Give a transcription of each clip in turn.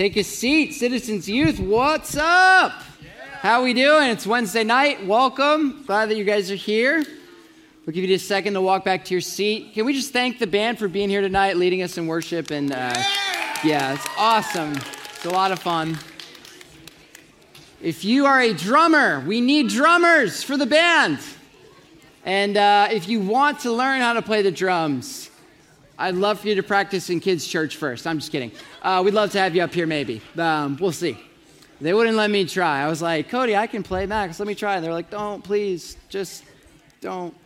Take a seat, Citizens Youth. What's up? How we doing? It's Wednesday night. Welcome. Glad that you guys are here. We'll give you just a second to walk back to your seat. Can we just thank the band for being here tonight, leading us in worship? And uh, yeah, it's awesome. It's a lot of fun. If you are a drummer, we need drummers for the band. And uh, if you want to learn how to play the drums, I'd love for you to practice in kids' church first. I'm just kidding. Uh, we'd love to have you up here, maybe. Um, we'll see. They wouldn't let me try. I was like, Cody, I can play Max. Let me try. And they're like, don't, please, just don't.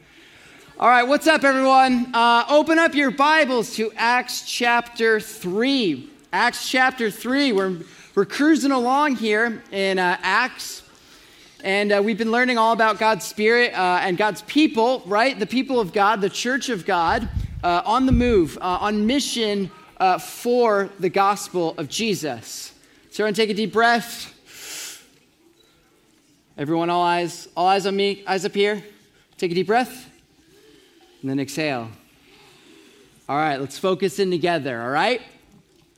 All right, what's up, everyone? Uh, open up your Bibles to Acts chapter 3. Acts chapter 3. We're, we're cruising along here in uh, Acts. And uh, we've been learning all about God's Spirit uh, and God's people, right? The people of God, the church of God uh, on the move, uh, on mission uh, for the gospel of Jesus. So, everyone, take a deep breath. Everyone, all eyes, all eyes on me, eyes up here. Take a deep breath, and then exhale. All right, let's focus in together. All right,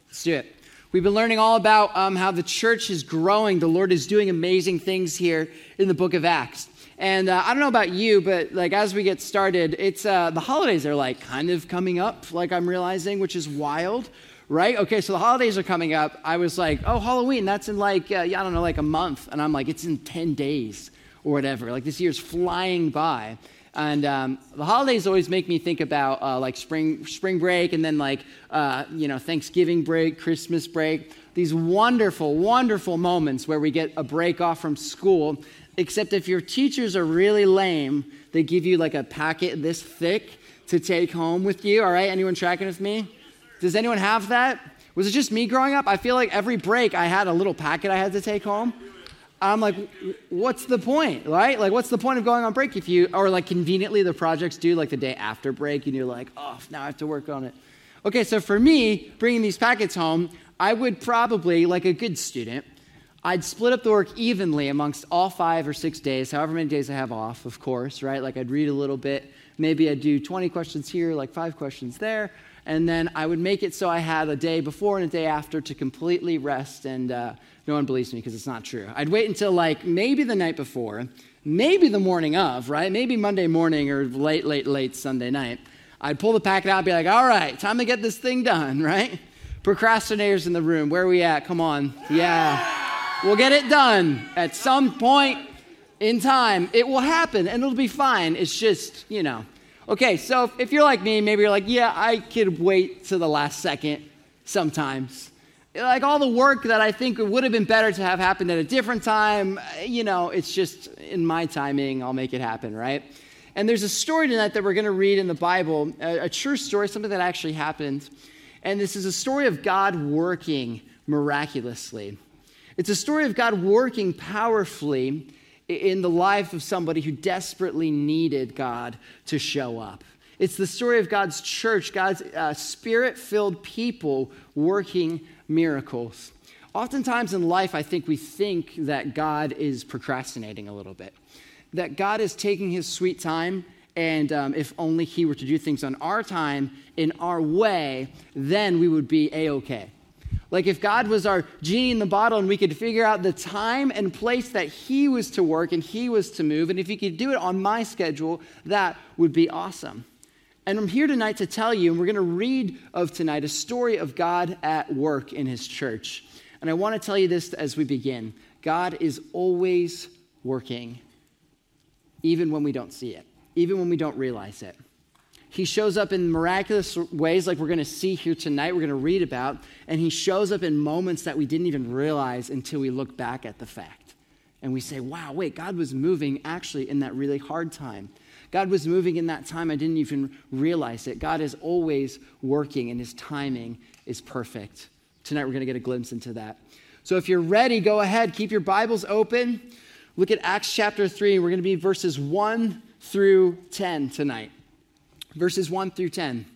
let's do it. We've been learning all about um, how the church is growing. The Lord is doing amazing things here in the book of Acts. And uh, I don't know about you, but like as we get started, it's uh, the holidays are like kind of coming up, like I'm realizing, which is wild, right? Okay, so the holidays are coming up. I was like, oh, Halloween, that's in like uh, I don't know, like a month, and I'm like, it's in ten days or whatever. Like this year's flying by. And um, the holidays always make me think about uh, like spring spring break, and then like uh, you know Thanksgiving break, Christmas break. These wonderful, wonderful moments where we get a break off from school except if your teachers are really lame, they give you like a packet this thick to take home with you. All right, anyone tracking with me? Does anyone have that? Was it just me growing up? I feel like every break I had a little packet I had to take home. I'm like, what's the point, right? Like, what's the point of going on break if you, or like conveniently the projects due like the day after break and you're like, oh, now I have to work on it. Okay, so for me, bringing these packets home, I would probably, like a good student, I'd split up the work evenly amongst all five or six days, however many days I have off, of course, right? Like I'd read a little bit. Maybe I'd do 20 questions here, like five questions there. And then I would make it so I had a day before and a day after to completely rest. And uh, no one believes me because it's not true. I'd wait until like maybe the night before, maybe the morning of, right? Maybe Monday morning or late, late, late Sunday night. I'd pull the packet out be like, all right, time to get this thing done, right? Procrastinators in the room, where are we at? Come on. Yeah. We'll get it done at some point in time. It will happen and it'll be fine. It's just, you know. Okay, so if you're like me, maybe you're like, yeah, I could wait to the last second sometimes. Like all the work that I think would have been better to have happened at a different time, you know, it's just in my timing, I'll make it happen, right? And there's a story tonight that we're going to read in the Bible, a, a true story, something that actually happened. And this is a story of God working miraculously. It's a story of God working powerfully in the life of somebody who desperately needed God to show up. It's the story of God's church, God's uh, spirit filled people working miracles. Oftentimes in life, I think we think that God is procrastinating a little bit, that God is taking his sweet time, and um, if only he were to do things on our time, in our way, then we would be A OK. Like if God was our genie in the bottle and we could figure out the time and place that He was to work and He was to move, and if He could do it on my schedule, that would be awesome. And I'm here tonight to tell you, and we're going to read of tonight a story of God at work in His church. And I want to tell you this as we begin God is always working, even when we don't see it, even when we don't realize it. He shows up in miraculous ways, like we're going to see here tonight, we're going to read about, and he shows up in moments that we didn't even realize until we look back at the fact. And we say, wow, wait, God was moving actually in that really hard time. God was moving in that time. I didn't even realize it. God is always working, and his timing is perfect. Tonight, we're going to get a glimpse into that. So if you're ready, go ahead, keep your Bibles open. Look at Acts chapter 3. We're going to be verses 1 through 10 tonight verses 1 through 10.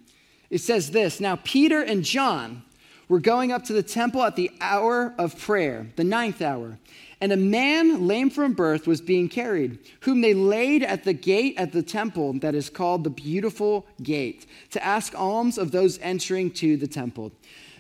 It says this Now Peter and John were going up to the temple at the hour of prayer, the ninth hour. And a man lame from birth was being carried, whom they laid at the gate at the temple that is called the Beautiful Gate, to ask alms of those entering to the temple.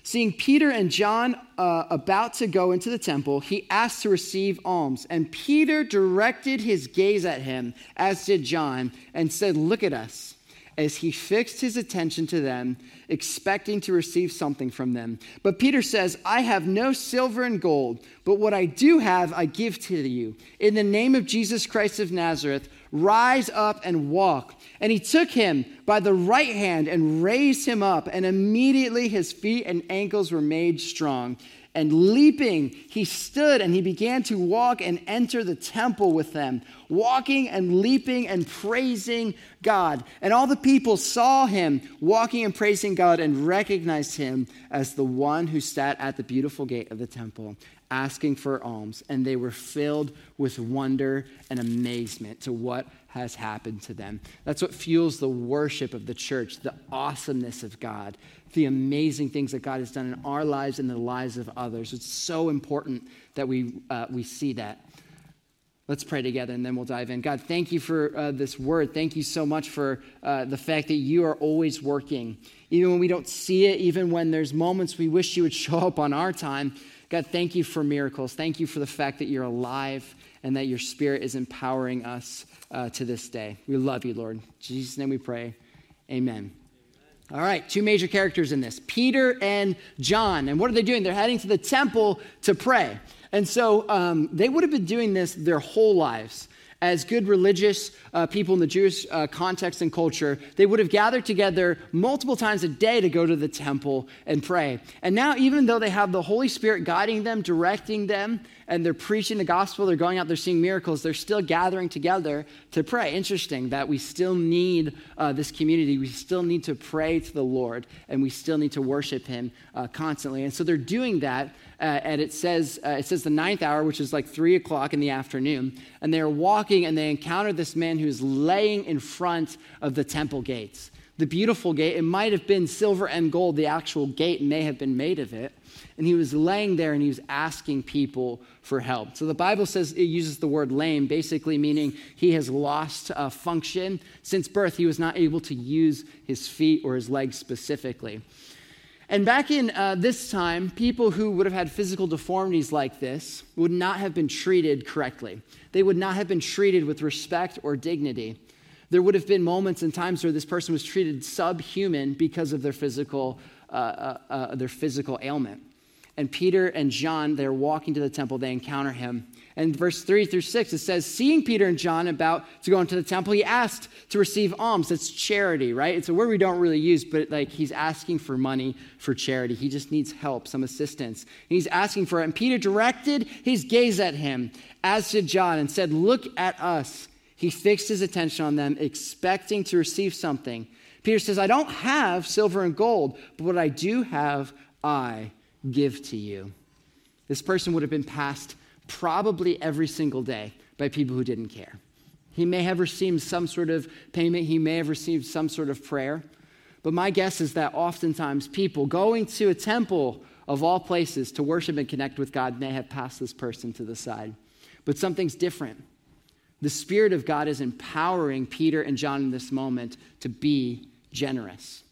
Seeing Peter and John uh, about to go into the temple, he asked to receive alms. And Peter directed his gaze at him, as did John, and said, Look at us. As he fixed his attention to them, expecting to receive something from them. But Peter says, I have no silver and gold, but what I do have, I give to you. In the name of Jesus Christ of Nazareth, rise up and walk. And he took him by the right hand and raised him up, and immediately his feet and ankles were made strong. And leaping, he stood and he began to walk and enter the temple with them, walking and leaping and praising God. And all the people saw him walking and praising God and recognized him as the one who sat at the beautiful gate of the temple, asking for alms. And they were filled with wonder and amazement to what has happened to them. That's what fuels the worship of the church, the awesomeness of God, the amazing things that God has done in our lives and the lives of others. It's so important that we, uh, we see that. Let's pray together and then we'll dive in. God, thank you for uh, this word. Thank you so much for uh, the fact that you are always working. Even when we don't see it, even when there's moments we wish you would show up on our time. God, thank you for miracles. Thank you for the fact that you're alive and that your spirit is empowering us uh, to this day. We love you, Lord. In Jesus' name we pray. Amen. All right, two major characters in this Peter and John. And what are they doing? They're heading to the temple to pray. And so um, they would have been doing this their whole lives as good religious uh, people in the Jewish uh, context and culture, they would have gathered together multiple times a day to go to the temple and pray. And now, even though they have the Holy Spirit guiding them, directing them, and they're preaching the gospel, they're going out, they're seeing miracles, they're still gathering together to pray. Interesting that we still need uh, this community. We still need to pray to the Lord, and we still need to worship Him uh, constantly. And so they're doing that uh, and it says, uh, it says the ninth hour, which is like three o'clock in the afternoon. And they're walking and they encounter this man who's laying in front of the temple gates. The beautiful gate, it might have been silver and gold. The actual gate may have been made of it. And he was laying there and he was asking people for help. So the Bible says it uses the word lame, basically meaning he has lost a function. Since birth, he was not able to use his feet or his legs specifically. And back in uh, this time, people who would have had physical deformities like this would not have been treated correctly. They would not have been treated with respect or dignity. There would have been moments and times where this person was treated subhuman because of their physical, uh, uh, uh their physical ailment. And Peter and John, they're walking to the temple, they encounter him. And verse 3 through 6, it says, Seeing Peter and John about to go into the temple, he asked to receive alms. That's charity, right? It's a word we don't really use, but like he's asking for money for charity. He just needs help, some assistance. And he's asking for it. And Peter directed his gaze at him, as did John, and said, Look at us. He fixed his attention on them, expecting to receive something. Peter says, I don't have silver and gold, but what I do have, I give to you. This person would have been passed probably every single day by people who didn't care. He may have received some sort of payment, he may have received some sort of prayer. But my guess is that oftentimes people going to a temple of all places to worship and connect with God may have passed this person to the side. But something's different. The Spirit of God is empowering Peter and John in this moment to be generous.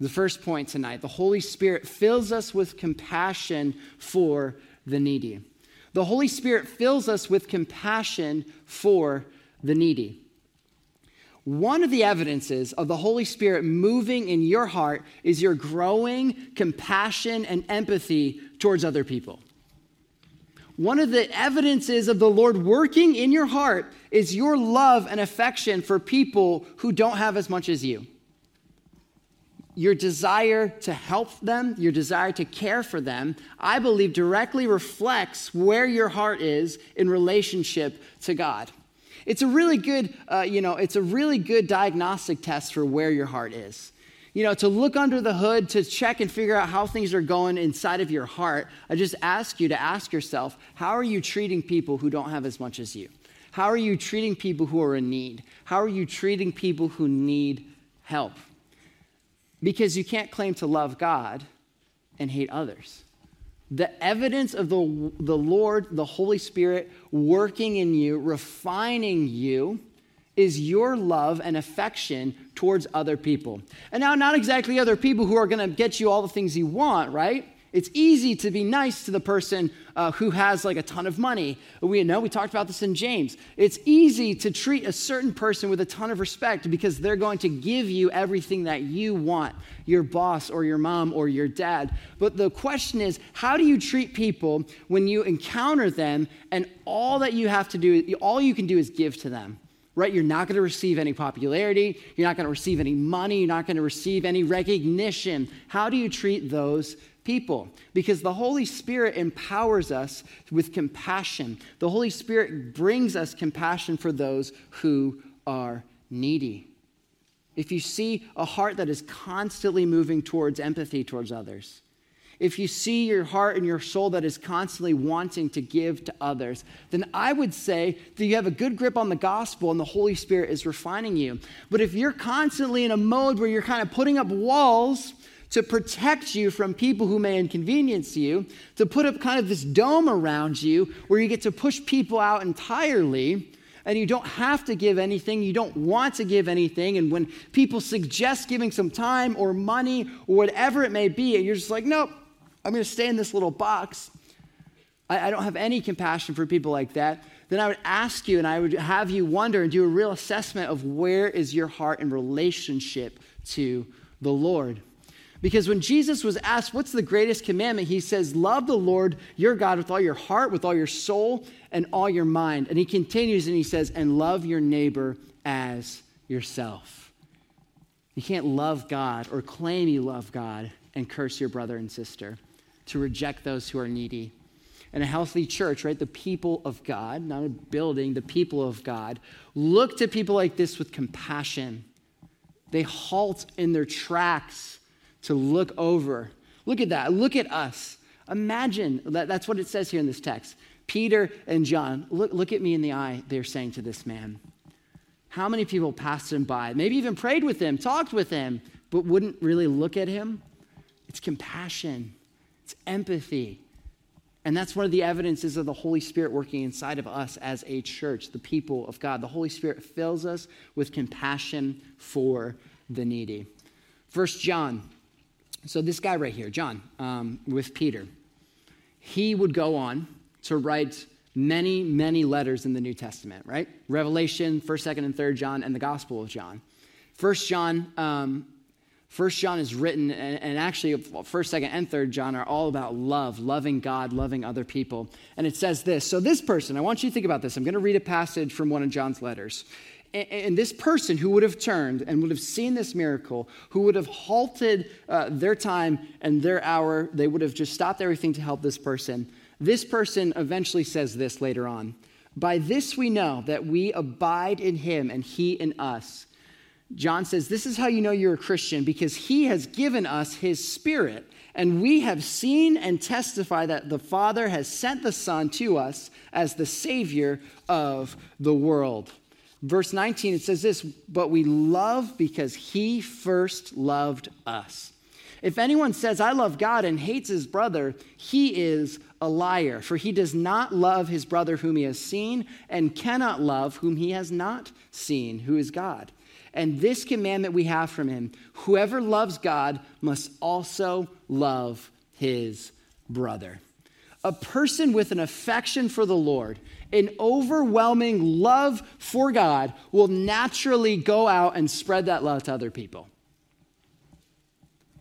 The first point tonight the Holy Spirit fills us with compassion for the needy. The Holy Spirit fills us with compassion for the needy. One of the evidences of the Holy Spirit moving in your heart is your growing compassion and empathy towards other people. One of the evidences of the Lord working in your heart is your love and affection for people who don't have as much as you your desire to help them, your desire to care for them, I believe directly reflects where your heart is in relationship to God. It's a really good, uh, you know, it's a really good diagnostic test for where your heart is. You know, to look under the hood, to check and figure out how things are going inside of your heart, I just ask you to ask yourself, how are you treating people who don't have as much as you? How are you treating people who are in need? How are you treating people who need help? Because you can't claim to love God and hate others. The evidence of the, the Lord, the Holy Spirit working in you, refining you, is your love and affection towards other people. And now, not exactly other people who are going to get you all the things you want, right? It's easy to be nice to the person uh, who has like a ton of money. We know we talked about this in James. It's easy to treat a certain person with a ton of respect because they're going to give you everything that you want, your boss or your mom or your dad. But the question is, how do you treat people when you encounter them and all that you have to do, all you can do is give to them? right? You're not going to receive any popularity. You're not going to receive any money. You're not going to receive any recognition. How do you treat those people because the Holy Spirit empowers us with compassion. The Holy Spirit brings us compassion for those who are needy. If you see a heart that is constantly moving towards empathy towards others, if you see your heart and your soul that is constantly wanting to give to others, then I would say that you have a good grip on the gospel and the Holy Spirit is refining you. But if you're constantly in a mode where you're kind of putting up walls to protect you from people who may inconvenience you, to put up kind of this dome around you where you get to push people out entirely and you don't have to give anything, you don't want to give anything. And when people suggest giving some time or money or whatever it may be, and you're just like, nope, I'm going to stay in this little box. I, I don't have any compassion for people like that. Then I would ask you and I would have you wonder and do a real assessment of where is your heart in relationship to the Lord. Because when Jesus was asked, What's the greatest commandment? He says, Love the Lord your God with all your heart, with all your soul, and all your mind. And he continues and he says, And love your neighbor as yourself. You can't love God or claim you love God and curse your brother and sister, to reject those who are needy. And a healthy church, right? The people of God, not a building, the people of God, look to people like this with compassion. They halt in their tracks to look over. Look at that. Look at us. Imagine that, that's what it says here in this text. Peter and John, look, look at me in the eye, they're saying to this man. How many people passed him by, maybe even prayed with him, talked with him, but wouldn't really look at him? It's compassion, it's empathy. And that's one of the evidences of the Holy Spirit working inside of us as a church, the people of God. The Holy Spirit fills us with compassion for the needy. First John so, this guy right here, John, um, with Peter, he would go on to write many, many letters in the New Testament, right? Revelation, 1st, 2nd, and 3rd John, and the Gospel of John. First John, um, First John is written, and, and actually, First, Second, and Third John are all about love, loving God, loving other people. And it says this. So this person, I want you to think about this. I'm going to read a passage from one of John's letters. And this person who would have turned and would have seen this miracle, who would have halted uh, their time and their hour, they would have just stopped everything to help this person. This person eventually says this later on By this we know that we abide in him and he in us. John says, This is how you know you're a Christian, because he has given us his spirit. And we have seen and testify that the Father has sent the Son to us as the Savior of the world. Verse 19, it says this, but we love because he first loved us. If anyone says, I love God and hates his brother, he is a liar, for he does not love his brother whom he has seen and cannot love whom he has not seen, who is God. And this commandment we have from him whoever loves God must also love his brother. A person with an affection for the Lord an overwhelming love for God will naturally go out and spread that love to other people.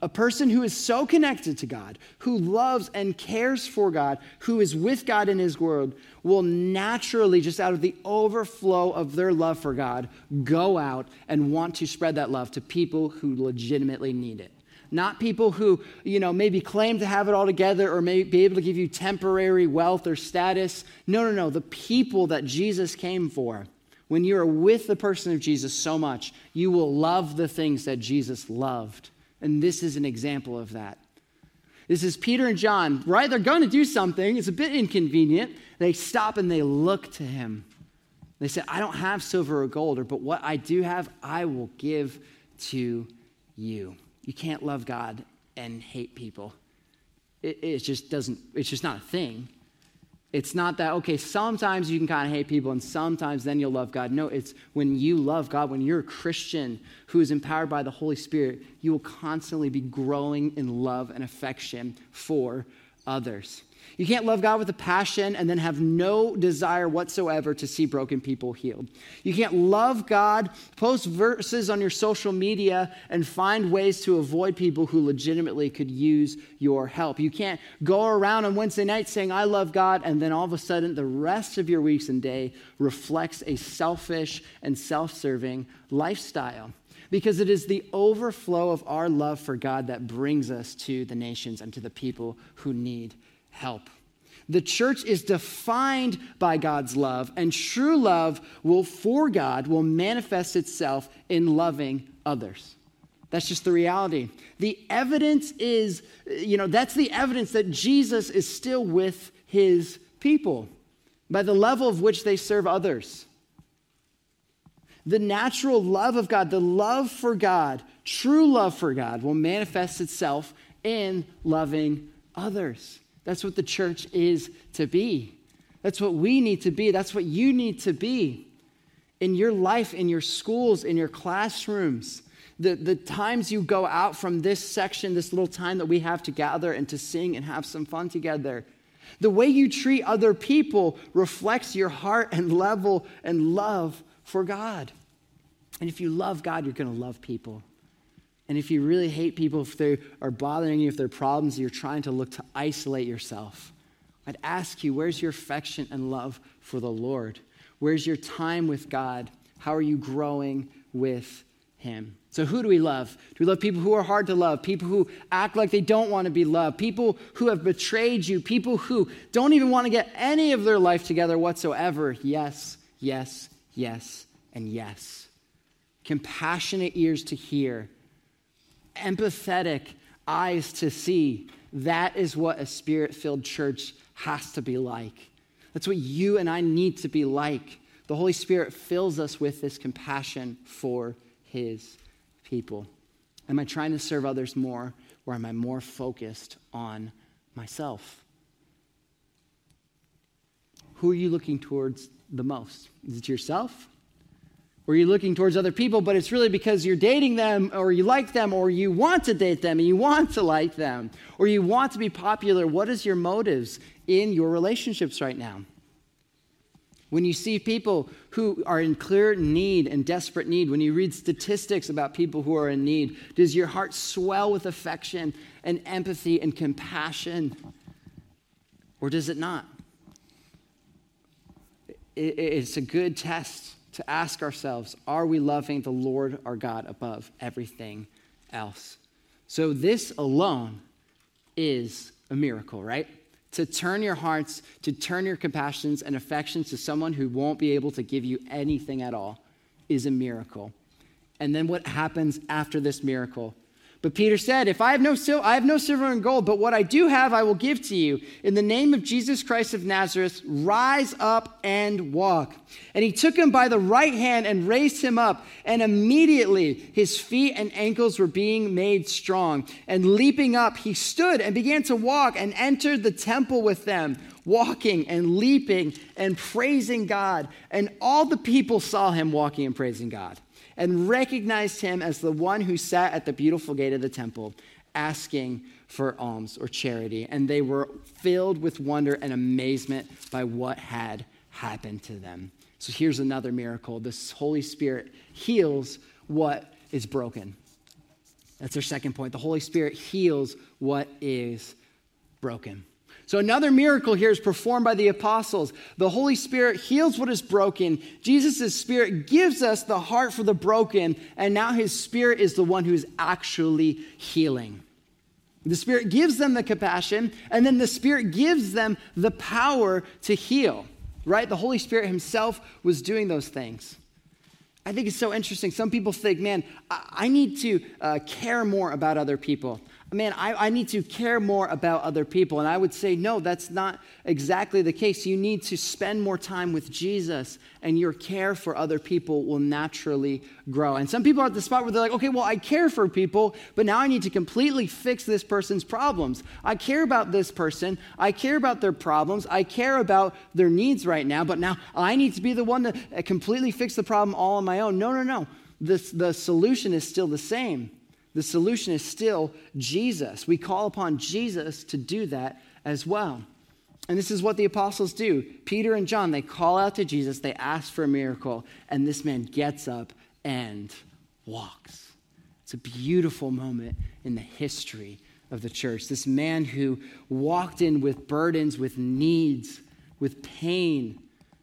A person who is so connected to God, who loves and cares for God, who is with God in His Word, will naturally, just out of the overflow of their love for God, go out and want to spread that love to people who legitimately need it not people who, you know, maybe claim to have it all together or may be able to give you temporary wealth or status. No, no, no. The people that Jesus came for. When you are with the person of Jesus so much, you will love the things that Jesus loved. And this is an example of that. This is Peter and John, right? They're going to do something. It's a bit inconvenient. They stop and they look to him. They say, I don't have silver or gold, or, but what I do have, I will give to you. You can't love God and hate people. It, it just doesn't, it's just not a thing. It's not that, okay, sometimes you can kind of hate people and sometimes then you'll love God. No, it's when you love God, when you're a Christian who is empowered by the Holy Spirit, you will constantly be growing in love and affection for others. You can't love God with a passion and then have no desire whatsoever to see broken people healed. You can't love God, post verses on your social media, and find ways to avoid people who legitimately could use your help. You can't go around on Wednesday night saying, I love God, and then all of a sudden the rest of your weeks and day reflects a selfish and self serving lifestyle because it is the overflow of our love for God that brings us to the nations and to the people who need help. The church is defined by God's love, and true love will, for God, will manifest itself in loving others. That's just the reality. The evidence is, you know, that's the evidence that Jesus is still with his people by the level of which they serve others. The natural love of God, the love for God, true love for God, will manifest itself in loving others. That's what the church is to be. That's what we need to be. That's what you need to be in your life, in your schools, in your classrooms. The, the times you go out from this section, this little time that we have to gather and to sing and have some fun together. The way you treat other people reflects your heart and level and love for God. And if you love God, you're going to love people. And if you really hate people, if they are bothering you, if they're problems, you're trying to look to isolate yourself. I'd ask you, where's your affection and love for the Lord? Where's your time with God? How are you growing with Him? So, who do we love? Do we love people who are hard to love? People who act like they don't want to be loved? People who have betrayed you? People who don't even want to get any of their life together whatsoever? Yes, yes, yes, and yes. Compassionate ears to hear empathetic eyes to see. That is what a spirit filled church has to be like. That's what you and I need to be like. The Holy Spirit fills us with this compassion for his people. Am I trying to serve others more, or am I more focused on myself? Who are you looking towards the most? Is it yourself? Or you're looking towards other people, but it's really because you're dating them or you like them or you want to date them and you want to like them or you want to be popular. What is your motives in your relationships right now? When you see people who are in clear need and desperate need, when you read statistics about people who are in need, does your heart swell with affection and empathy and compassion? Or does it not? It's a good test to ask ourselves are we loving the Lord our God above everything else? So, this alone is a miracle, right? To turn your hearts, to turn your compassions and affections to someone who won't be able to give you anything at all is a miracle. And then what happens after this miracle? But Peter said, If I have no sil- I have no silver and gold, but what I do have I will give to you. In the name of Jesus Christ of Nazareth, rise up and walk. And he took him by the right hand and raised him up, and immediately his feet and ankles were being made strong. And leaping up, he stood and began to walk and entered the temple with them, walking and leaping and praising God. And all the people saw him walking and praising God and recognized him as the one who sat at the beautiful gate of the temple asking for alms or charity. And they were filled with wonder and amazement by what had happened to them. So here's another miracle the Holy Spirit heals what is broken. That's our second point. The Holy Spirit heals what is broken. So, another miracle here is performed by the apostles. The Holy Spirit heals what is broken. Jesus' Spirit gives us the heart for the broken, and now His Spirit is the one who is actually healing. The Spirit gives them the compassion, and then the Spirit gives them the power to heal, right? The Holy Spirit Himself was doing those things. I think it's so interesting. Some people think, man, I, need to uh, care more about other people. Man, I, I, need to care more about other people. And I would say, no, that's not exactly the case. You need to spend more time with Jesus, and your care for other people will naturally grow. And some people are at the spot where they're like, okay, well, I care for people, but now I need to completely fix this person's problems. I care about this person, I care about their problems, I care about their needs right now, but now I need to be the one to completely fix the problem all on my own. No, no, no. This, the solution is still the same the solution is still Jesus. We call upon Jesus to do that as well. And this is what the apostles do. Peter and John, they call out to Jesus, they ask for a miracle, and this man gets up and walks. It's a beautiful moment in the history of the church. This man who walked in with burdens, with needs, with pain,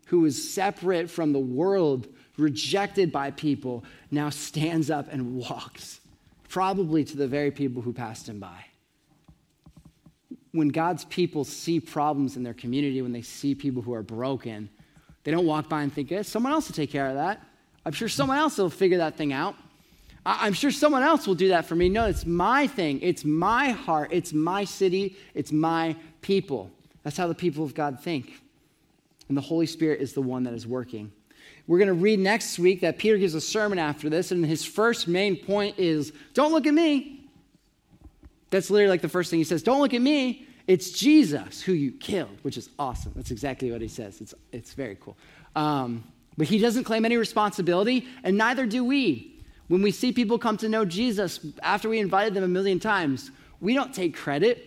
who was separate from the world, rejected by people, now stands up and walks probably to the very people who passed him by. When God's people see problems in their community, when they see people who are broken, they don't walk by and think, eh, someone else will take care of that. I'm sure someone else will figure that thing out. I'm sure someone else will do that for me. No, it's my thing. It's my heart. It's my city. It's my people. That's how the people of God think. And the Holy Spirit is the one that is working. We're going to read next week that Peter gives a sermon after this, and his first main point is don't look at me. That's literally like the first thing he says. Don't look at me. It's Jesus who you killed, which is awesome. That's exactly what he says. It's, it's very cool. Um, but he doesn't claim any responsibility, and neither do we. When we see people come to know Jesus after we invited them a million times, we don't take credit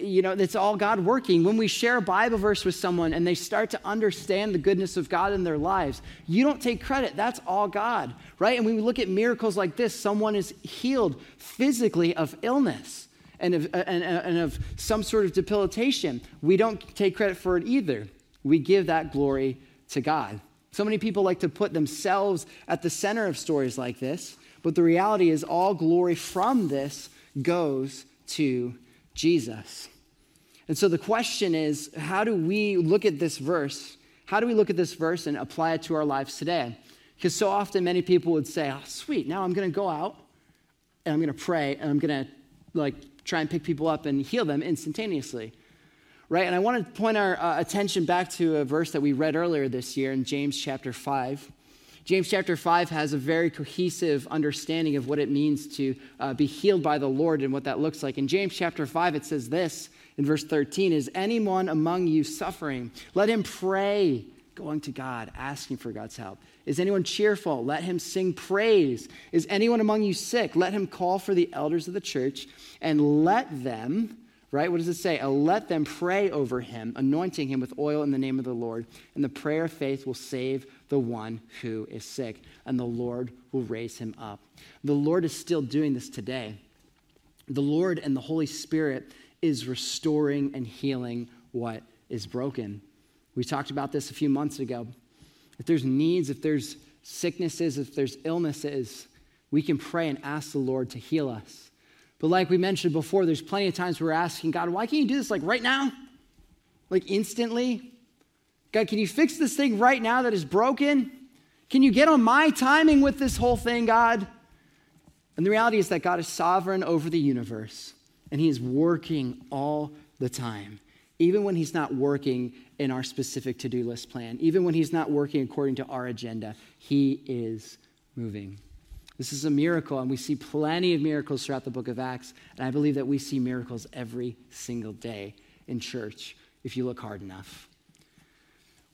you know, it's all God working. When we share a Bible verse with someone and they start to understand the goodness of God in their lives, you don't take credit. That's all God, right? And when we look at miracles like this, someone is healed physically of illness and of, uh, and, uh, and of some sort of debilitation. We don't take credit for it either. We give that glory to God. So many people like to put themselves at the center of stories like this, but the reality is all glory from this goes to Jesus. And so the question is how do we look at this verse? How do we look at this verse and apply it to our lives today? Because so often many people would say, oh, sweet, now I'm going to go out and I'm going to pray and I'm going to like try and pick people up and heal them instantaneously. Right? And I want to point our uh, attention back to a verse that we read earlier this year in James chapter 5. James chapter 5 has a very cohesive understanding of what it means to uh, be healed by the Lord and what that looks like. In James chapter 5, it says this in verse 13 Is anyone among you suffering? Let him pray, going to God, asking for God's help. Is anyone cheerful? Let him sing praise. Is anyone among you sick? Let him call for the elders of the church and let them right? What does it say? Let them pray over him, anointing him with oil in the name of the Lord. And the prayer of faith will save the one who is sick, and the Lord will raise him up. The Lord is still doing this today. The Lord and the Holy Spirit is restoring and healing what is broken. We talked about this a few months ago. If there's needs, if there's sicknesses, if there's illnesses, we can pray and ask the Lord to heal us. But like we mentioned before, there's plenty of times we're asking God, why can't you do this like right now? Like instantly? God, can you fix this thing right now that is broken? Can you get on my timing with this whole thing, God? And the reality is that God is sovereign over the universe, and He is working all the time, even when He's not working in our specific to do list plan, even when He's not working according to our agenda, He is moving. This is a miracle, and we see plenty of miracles throughout the book of Acts, and I believe that we see miracles every single day in church if you look hard enough.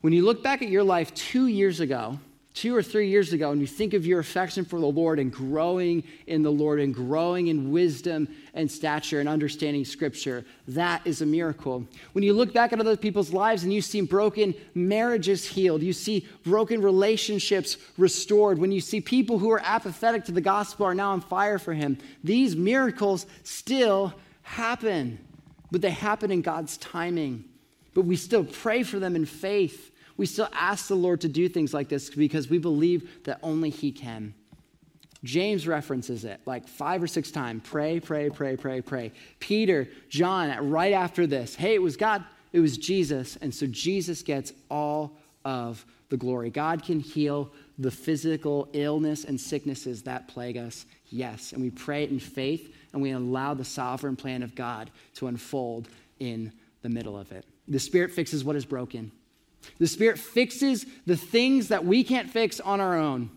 When you look back at your life two years ago, two or three years ago, and you think of your affection for the Lord and growing in the Lord and growing in wisdom and stature and understanding Scripture, that is a miracle. When you look back at other people's lives and you see broken marriages healed, you see broken relationships restored, when you see people who are apathetic to the gospel are now on fire for Him, these miracles still happen, but they happen in God's timing. But we still pray for them in faith we still ask the Lord to do things like this because we believe that only He can. James references it like five or six times pray, pray, pray, pray, pray. Peter, John, right after this, hey, it was God, it was Jesus. And so Jesus gets all of the glory. God can heal the physical illness and sicknesses that plague us, yes. And we pray it in faith and we allow the sovereign plan of God to unfold in the middle of it. The Spirit fixes what is broken. The Spirit fixes the things that we can't fix on our own.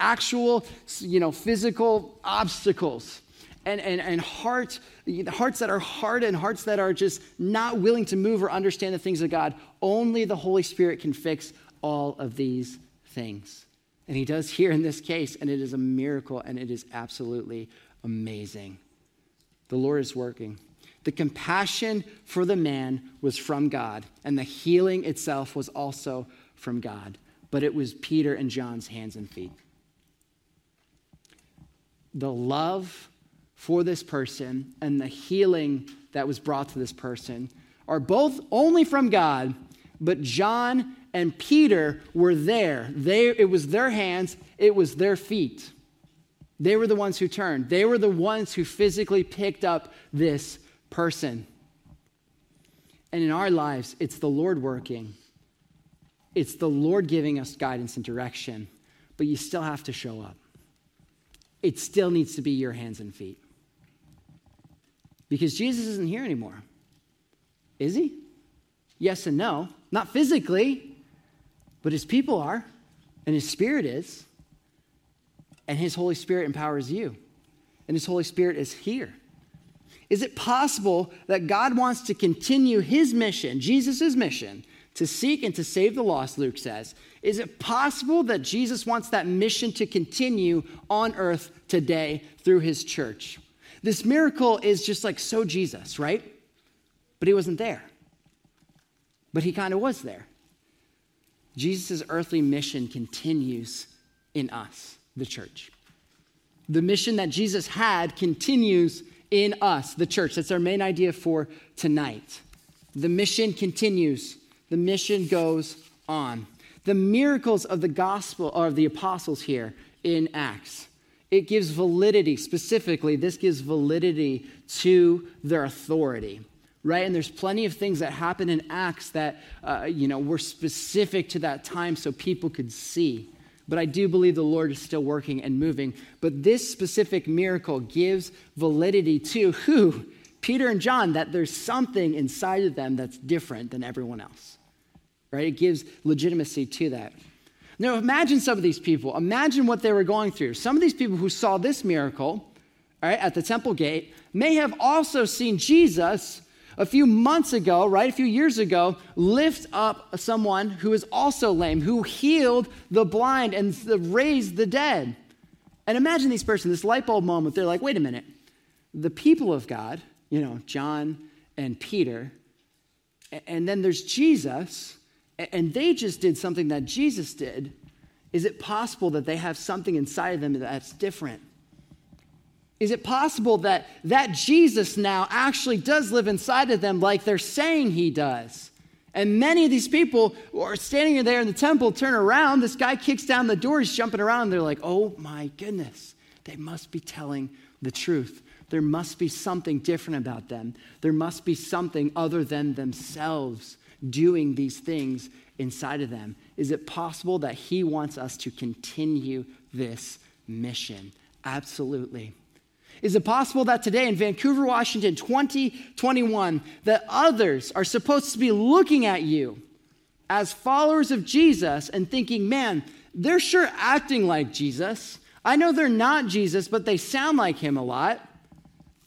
Actual, you know, physical obstacles and, and, and heart, hearts that are hard and hearts that are just not willing to move or understand the things of God. Only the Holy Spirit can fix all of these things. And He does here in this case, and it is a miracle and it is absolutely amazing. The Lord is working. The compassion for the man was from God, and the healing itself was also from God. But it was Peter and John's hands and feet. The love for this person and the healing that was brought to this person are both only from God, but John and Peter were there. They, it was their hands, it was their feet. They were the ones who turned. They were the ones who physically picked up this person. And in our lives, it's the Lord working. It's the Lord giving us guidance and direction, but you still have to show up. It still needs to be your hands and feet. Because Jesus isn't here anymore. Is he? Yes and no. Not physically, but his people are, and his spirit is. And his Holy Spirit empowers you, and his Holy Spirit is here. Is it possible that God wants to continue his mission, Jesus' mission, to seek and to save the lost, Luke says? Is it possible that Jesus wants that mission to continue on earth today through his church? This miracle is just like so Jesus, right? But he wasn't there. But he kind of was there. Jesus' earthly mission continues in us, the church. The mission that Jesus had continues in us, the church. That's our main idea for tonight. The mission continues, the mission goes on. The miracles of the gospel, or the apostles here in Acts, it gives validity, specifically, this gives validity to their authority right? And there's plenty of things that happen in Acts that, uh, you know, were specific to that time so people could see. But I do believe the Lord is still working and moving. But this specific miracle gives validity to who? Peter and John, that there's something inside of them that's different than everyone else. Right? It gives legitimacy to that. Now, imagine some of these people. Imagine what they were going through. Some of these people who saw this miracle, all right, at the temple gate, may have also seen Jesus a few months ago, right, a few years ago, lift up someone who is also lame, who healed the blind and raised the dead. And imagine these person, this light bulb moment, they're like, wait a minute, the people of God, you know, John and Peter, and then there's Jesus, and they just did something that Jesus did. Is it possible that they have something inside of them that's different? Is it possible that that Jesus now actually does live inside of them like they're saying he does? And many of these people who are standing there in the temple, turn around, this guy kicks down the door, he's jumping around, they're like, oh my goodness, they must be telling the truth. There must be something different about them. There must be something other than themselves doing these things inside of them. Is it possible that he wants us to continue this mission? Absolutely. Is it possible that today in Vancouver, Washington, 2021, that others are supposed to be looking at you as followers of Jesus and thinking, man, they're sure acting like Jesus. I know they're not Jesus, but they sound like him a lot.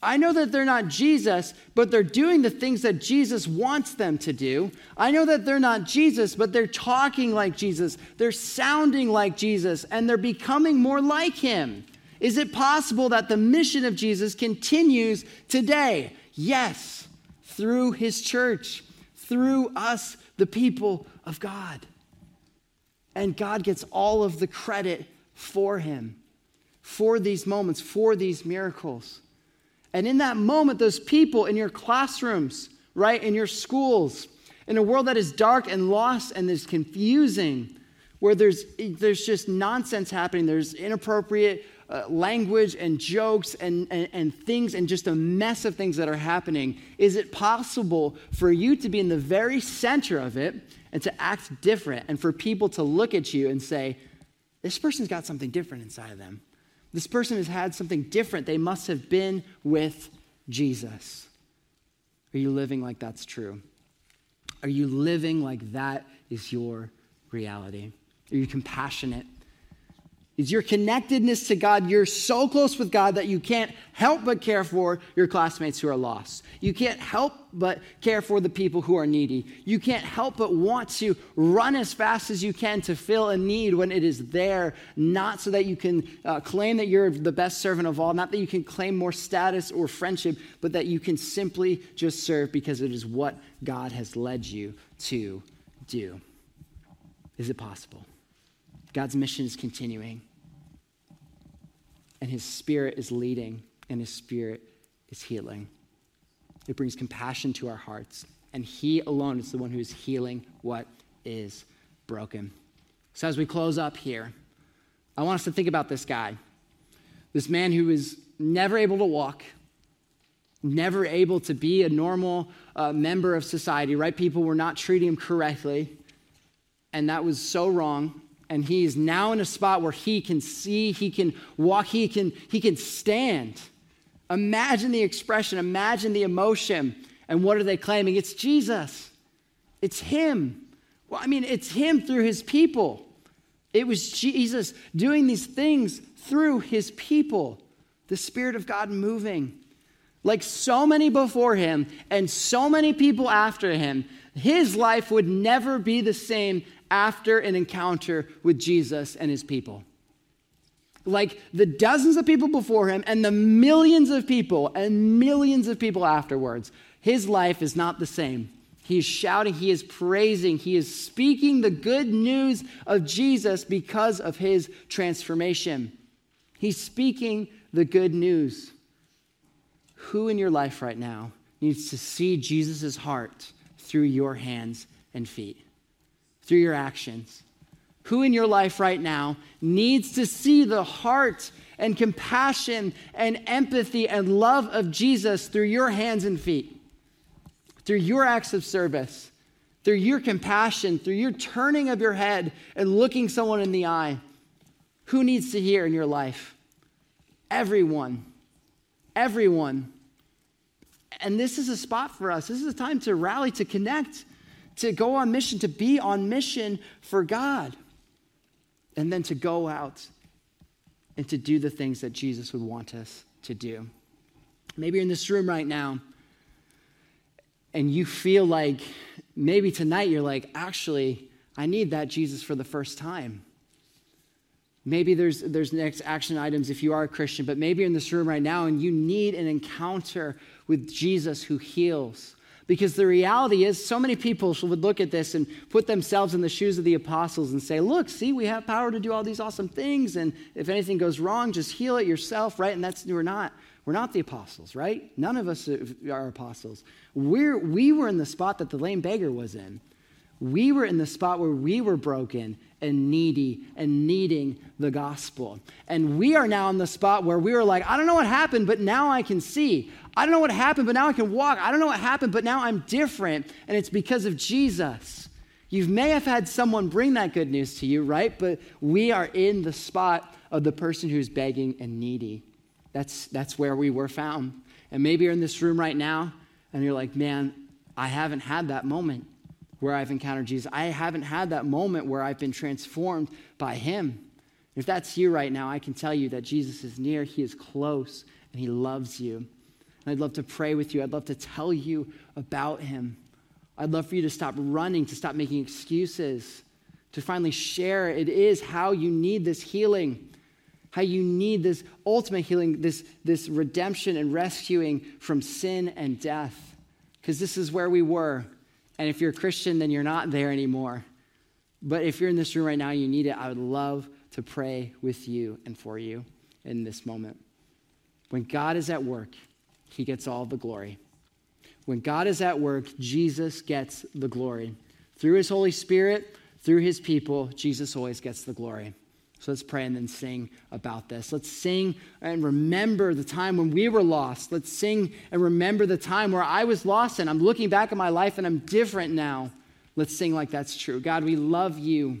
I know that they're not Jesus, but they're doing the things that Jesus wants them to do. I know that they're not Jesus, but they're talking like Jesus. They're sounding like Jesus, and they're becoming more like him. Is it possible that the mission of Jesus continues today? Yes, through his church, through us, the people of God. And God gets all of the credit for him, for these moments, for these miracles. And in that moment, those people in your classrooms, right, in your schools, in a world that is dark and lost and is confusing, where there's, there's just nonsense happening, there's inappropriate uh, language and jokes and, and, and things and just a mess of things that are happening, is it possible for you to be in the very center of it and to act different and for people to look at you and say, this person's got something different inside of them. This person has had something different. They must have been with Jesus. Are you living like that's true? Are you living like that is your reality? Are you compassionate? Is your connectedness to God, you're so close with God that you can't help but care for your classmates who are lost. You can't help but care for the people who are needy. You can't help but want to run as fast as you can to fill a need when it is there, not so that you can uh, claim that you're the best servant of all, not that you can claim more status or friendship, but that you can simply just serve because it is what God has led you to do. Is it possible? God's mission is continuing and his spirit is leading and his spirit is healing. It brings compassion to our hearts, and he alone is the one who is healing what is broken. So, as we close up here, I want us to think about this guy, this man who was never able to walk, never able to be a normal uh, member of society, right? People were not treating him correctly, and that was so wrong and he is now in a spot where he can see, he can walk, he can, he can stand. Imagine the expression, imagine the emotion. And what are they claiming? It's Jesus. It's him. Well, I mean, it's him through his people. It was Jesus doing these things through his people, the Spirit of God moving. Like so many before him and so many people after him, his life would never be the same after an encounter with Jesus and his people. Like the dozens of people before him and the millions of people and millions of people afterwards, his life is not the same. He is shouting, he is praising, he is speaking the good news of Jesus because of his transformation. He's speaking the good news. Who in your life right now needs to see Jesus' heart through your hands and feet? Through your actions? Who in your life right now needs to see the heart and compassion and empathy and love of Jesus through your hands and feet, through your acts of service, through your compassion, through your turning of your head and looking someone in the eye? Who needs to hear in your life? Everyone. Everyone. And this is a spot for us. This is a time to rally, to connect to go on mission, to be on mission for God, and then to go out and to do the things that Jesus would want us to do. Maybe you're in this room right now and you feel like maybe tonight you're like, actually, I need that Jesus for the first time. Maybe there's, there's next action items if you are a Christian, but maybe you're in this room right now and you need an encounter with Jesus who heals because the reality is, so many people would look at this and put themselves in the shoes of the apostles and say, Look, see, we have power to do all these awesome things. And if anything goes wrong, just heal it yourself, right? And that's, we're not. We're not the apostles, right? None of us are apostles. We're, we were in the spot that the lame beggar was in. We were in the spot where we were broken and needy and needing the gospel. And we are now in the spot where we were like, I don't know what happened, but now I can see. I don't know what happened, but now I can walk. I don't know what happened, but now I'm different. And it's because of Jesus. You may have had someone bring that good news to you, right? But we are in the spot of the person who's begging and needy. That's, that's where we were found. And maybe you're in this room right now and you're like, man, I haven't had that moment where I've encountered Jesus. I haven't had that moment where I've been transformed by Him. If that's you right now, I can tell you that Jesus is near, He is close, and He loves you. And I'd love to pray with you. I'd love to tell you about him. I'd love for you to stop running, to stop making excuses, to finally share it is how you need this healing, how you need this ultimate healing, this, this redemption and rescuing from sin and death. Because this is where we were. And if you're a Christian, then you're not there anymore. But if you're in this room right now, you need it, I would love to pray with you and for you in this moment. When God is at work, he gets all the glory. When God is at work, Jesus gets the glory. Through his Holy Spirit, through his people, Jesus always gets the glory. So let's pray and then sing about this. Let's sing and remember the time when we were lost. Let's sing and remember the time where I was lost and I'm looking back at my life and I'm different now. Let's sing like that's true. God, we love you.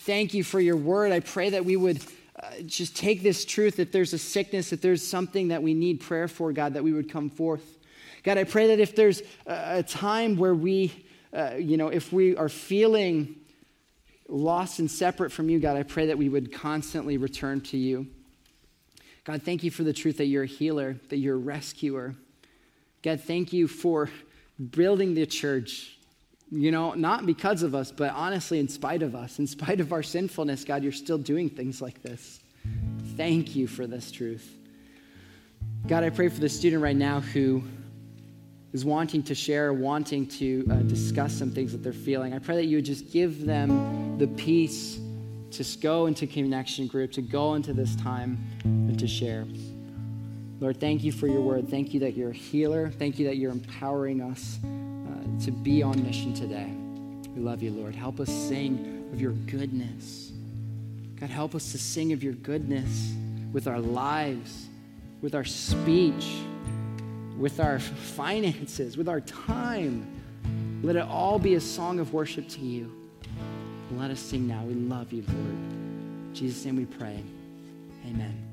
Thank you for your word. I pray that we would uh, just take this truth. If there's a sickness, if there's something that we need prayer for, God, that we would come forth. God, I pray that if there's a time where we, uh, you know, if we are feeling lost and separate from you, God, I pray that we would constantly return to you. God, thank you for the truth that you're a healer, that you're a rescuer. God, thank you for building the church. You know, not because of us, but honestly, in spite of us, in spite of our sinfulness, God, you're still doing things like this. Thank you for this truth. God, I pray for the student right now who is wanting to share, wanting to uh, discuss some things that they're feeling. I pray that you would just give them the peace to go into connection group, to go into this time and to share. Lord, thank you for your word. Thank you that you're a healer. Thank you that you're empowering us to be on mission today. We love you, Lord. Help us sing of your goodness. God, help us to sing of your goodness with our lives, with our speech, with our finances, with our time. Let it all be a song of worship to you. Let us sing now. We love you, Lord. In Jesus' name we pray. Amen.